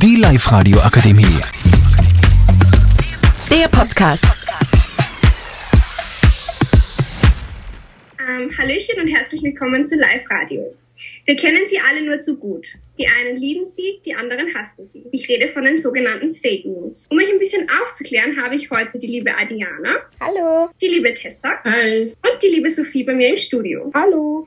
Die Live-Radio Akademie. Der Podcast. Ähm, Hallöchen und herzlich willkommen zu Live-Radio. Wir kennen sie alle nur zu gut. Die einen lieben sie, die anderen hassen sie. Ich rede von den sogenannten Fake News. Um euch ein bisschen aufzuklären, habe ich heute die liebe Adiana. Hallo. Die liebe Tessa. Hi. Und die liebe Sophie bei mir im Studio. Hallo.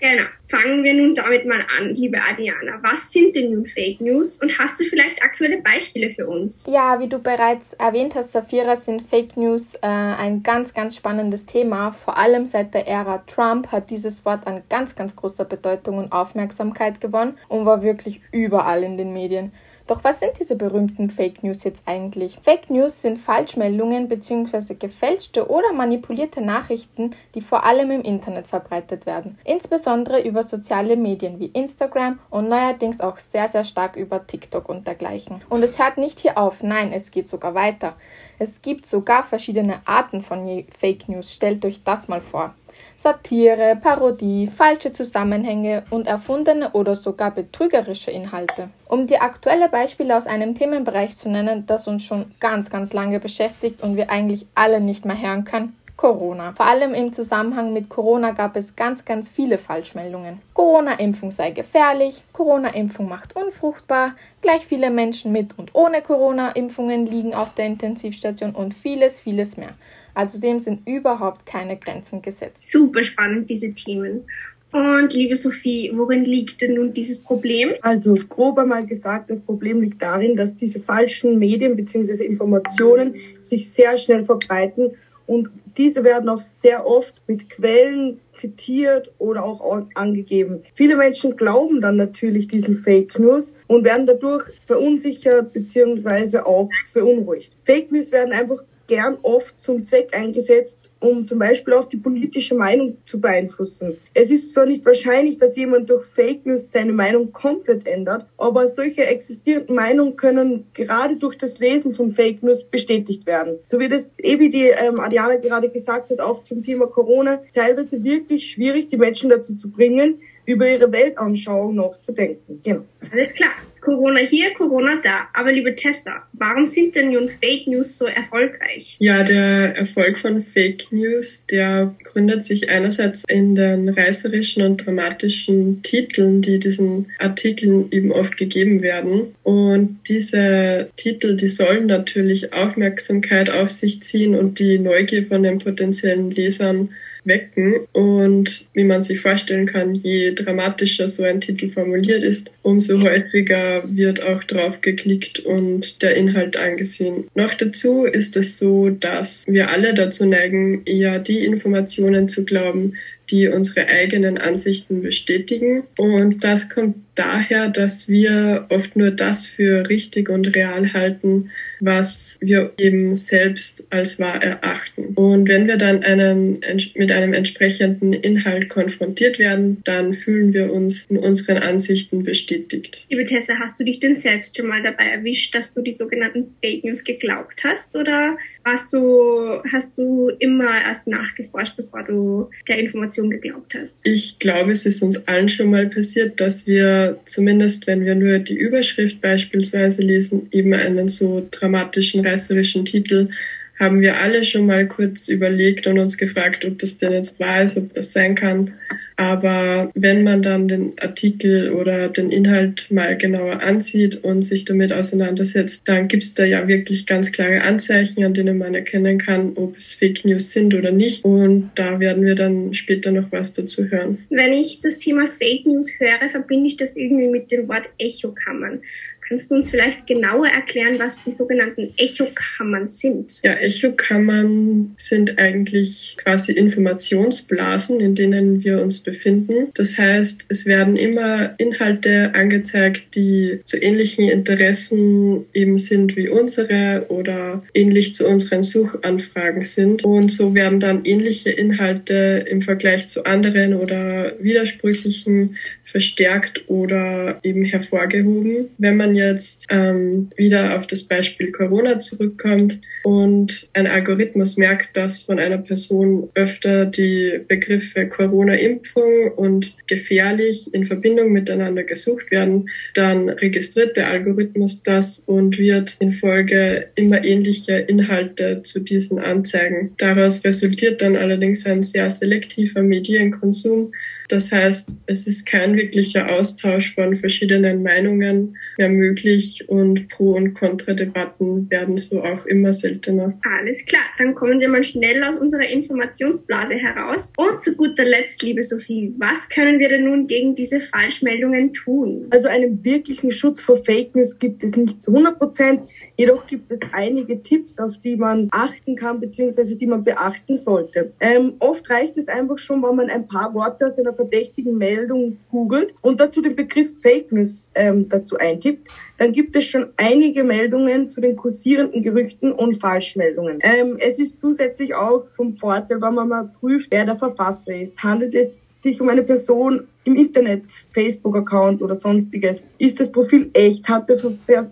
Genau. Fangen wir nun damit mal an, liebe Adiana. Was sind denn nun Fake News und hast du vielleicht aktuelle Beispiele für uns? Ja, wie du bereits erwähnt hast, Safira, sind Fake News äh, ein ganz, ganz spannendes Thema. Vor allem seit der Ära Trump hat dieses Wort an ganz, ganz großer Bedeutung und Aufmerksamkeit gewonnen und war wirklich überall in den Medien. Doch was sind diese berühmten Fake News jetzt eigentlich? Fake News sind Falschmeldungen bzw. gefälschte oder manipulierte Nachrichten, die vor allem im Internet verbreitet werden. Insbesondere über soziale Medien wie Instagram und neuerdings auch sehr, sehr stark über TikTok und dergleichen. Und es hört nicht hier auf, nein, es geht sogar weiter. Es gibt sogar verschiedene Arten von Fake News. Stellt euch das mal vor. Satire, Parodie, falsche Zusammenhänge und erfundene oder sogar betrügerische Inhalte. Um die aktuelle Beispiele aus einem Themenbereich zu nennen, das uns schon ganz, ganz lange beschäftigt und wir eigentlich alle nicht mehr hören können, Corona. Vor allem im Zusammenhang mit Corona gab es ganz, ganz viele Falschmeldungen. Corona-Impfung sei gefährlich, Corona-Impfung macht unfruchtbar, gleich viele Menschen mit und ohne Corona-Impfungen liegen auf der Intensivstation und vieles, vieles mehr. Also dem sind überhaupt keine Grenzen gesetzt. Super spannend, diese Themen. Und liebe Sophie, worin liegt denn nun dieses Problem? Also grob einmal gesagt, das Problem liegt darin, dass diese falschen Medien bzw. Informationen sich sehr schnell verbreiten und diese werden auch sehr oft mit Quellen zitiert oder auch angegeben. Viele Menschen glauben dann natürlich diesen Fake News und werden dadurch verunsichert bzw. auch beunruhigt. Fake News werden einfach gern oft zum Zweck eingesetzt, um zum Beispiel auch die politische Meinung zu beeinflussen. Es ist zwar nicht wahrscheinlich, dass jemand durch Fake News seine Meinung komplett ändert, aber solche existierenden Meinungen können gerade durch das Lesen von Fake News bestätigt werden. So wie das, wie die ähm, Adiana gerade gesagt hat, auch zum Thema Corona, teilweise wirklich schwierig, die Menschen dazu zu bringen, über ihre Weltanschauung noch zu denken. Genau. Alles klar. Corona hier, Corona da. Aber liebe Tessa, warum sind denn nun Fake News so erfolgreich? Ja, der Erfolg von Fake News, der gründet sich einerseits in den reißerischen und dramatischen Titeln, die diesen Artikeln eben oft gegeben werden. Und diese Titel, die sollen natürlich Aufmerksamkeit auf sich ziehen und die Neugier von den potenziellen Lesern wecken. Und wie man sich vorstellen kann, je dramatischer so ein Titel formuliert ist, umso häufiger wird auch drauf geklickt und der Inhalt angesehen. Noch dazu ist es so, dass wir alle dazu neigen, eher die Informationen zu glauben, die unsere eigenen Ansichten bestätigen. Und das kommt daher, dass wir oft nur das für richtig und real halten, was wir eben selbst als wahr erachten. Und wenn wir dann einen, mit einem entsprechenden Inhalt konfrontiert werden, dann fühlen wir uns in unseren Ansichten bestätigt. Liebe Tessa, hast du dich denn selbst schon mal dabei erwischt, dass du die sogenannten Fake News geglaubt hast? Oder hast du, hast du immer erst nachgeforscht, bevor du der Information geglaubt hast? Ich glaube, es ist uns allen schon mal passiert, dass wir zumindest, wenn wir nur die Überschrift beispielsweise lesen, eben einen so dramatischen, reißerischen Titel, haben wir alle schon mal kurz überlegt und uns gefragt, ob das denn jetzt wahr ist, ob das sein kann. Aber wenn man dann den Artikel oder den Inhalt mal genauer ansieht und sich damit auseinandersetzt, dann gibt es da ja wirklich ganz klare Anzeichen, an denen man erkennen kann, ob es Fake News sind oder nicht. Und da werden wir dann später noch was dazu hören. Wenn ich das Thema Fake News höre, verbinde ich das irgendwie mit dem Wort Echokammern. Kannst du uns vielleicht genauer erklären, was die sogenannten Echokammern sind? Ja, Echokammern sind eigentlich quasi Informationsblasen, in denen wir uns befinden. Das heißt, es werden immer Inhalte angezeigt, die zu ähnlichen Interessen eben sind wie unsere oder ähnlich zu unseren Suchanfragen sind. Und so werden dann ähnliche Inhalte im Vergleich zu anderen oder widersprüchlichen verstärkt oder eben hervorgehoben. Wenn man jetzt ähm, wieder auf das Beispiel Corona zurückkommt und ein Algorithmus merkt, dass von einer Person öfter die Begriffe Corona-Impfung und gefährlich in Verbindung miteinander gesucht werden, dann registriert der Algorithmus das und wird in Folge immer ähnliche Inhalte zu diesen anzeigen. Daraus resultiert dann allerdings ein sehr selektiver Medienkonsum, das heißt, es ist kein wirklicher Austausch von verschiedenen Meinungen mehr möglich und Pro- und Kontradebatten werden so auch immer seltener. Alles klar, dann kommen wir mal schnell aus unserer Informationsblase heraus. Und zu guter Letzt, liebe Sophie, was können wir denn nun gegen diese Falschmeldungen tun? Also einen wirklichen Schutz vor Fake News gibt es nicht zu 100 Prozent. Jedoch gibt es einige Tipps, auf die man achten kann, beziehungsweise die man beachten sollte. Ähm, oft reicht es einfach schon, wenn man ein paar Worte aus einer verdächtigen Meldung googelt und dazu den Begriff Fake News ähm, dazu eintippt, dann gibt es schon einige Meldungen zu den kursierenden Gerüchten und Falschmeldungen. Ähm, es ist zusätzlich auch vom Vorteil, wenn man mal prüft, wer der Verfasser ist. Handelt es sich um eine Person im Internet, Facebook-Account oder sonstiges. Ist das Profil echt? Hat der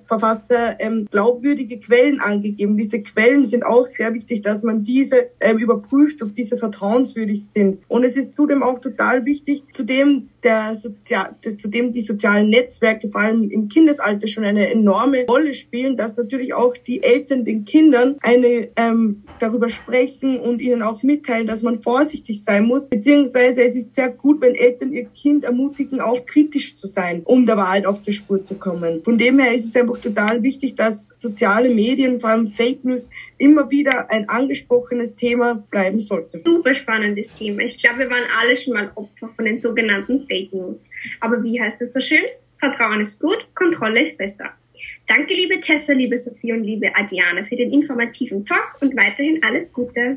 Verfasser ähm, glaubwürdige Quellen angegeben? Diese Quellen sind auch sehr wichtig, dass man diese ähm, überprüft, ob diese vertrauenswürdig sind. Und es ist zudem auch total wichtig, zudem der Sozial zudem die sozialen Netzwerke vor allem im Kindesalter schon eine enorme Rolle spielen, dass natürlich auch die Eltern den Kindern eine ähm, darüber sprechen und ihnen auch mitteilen, dass man vorsichtig sein muss. Beziehungsweise es ist sehr gut, wenn Eltern ihr Kind ermutigen, auch kritisch zu sein, um der Wahrheit auf die Spur zu kommen. Von dem her ist es einfach total wichtig, dass soziale Medien, vor allem Fake News, immer wieder ein angesprochenes Thema bleiben sollten. Super spannendes Thema. Ich glaube, wir waren alle schon mal Opfer von den sogenannten Fake News. Aber wie heißt es so schön? Vertrauen ist gut, Kontrolle ist besser. Danke, liebe Tessa, liebe Sophie und liebe Adiana für den informativen Talk und weiterhin alles Gute.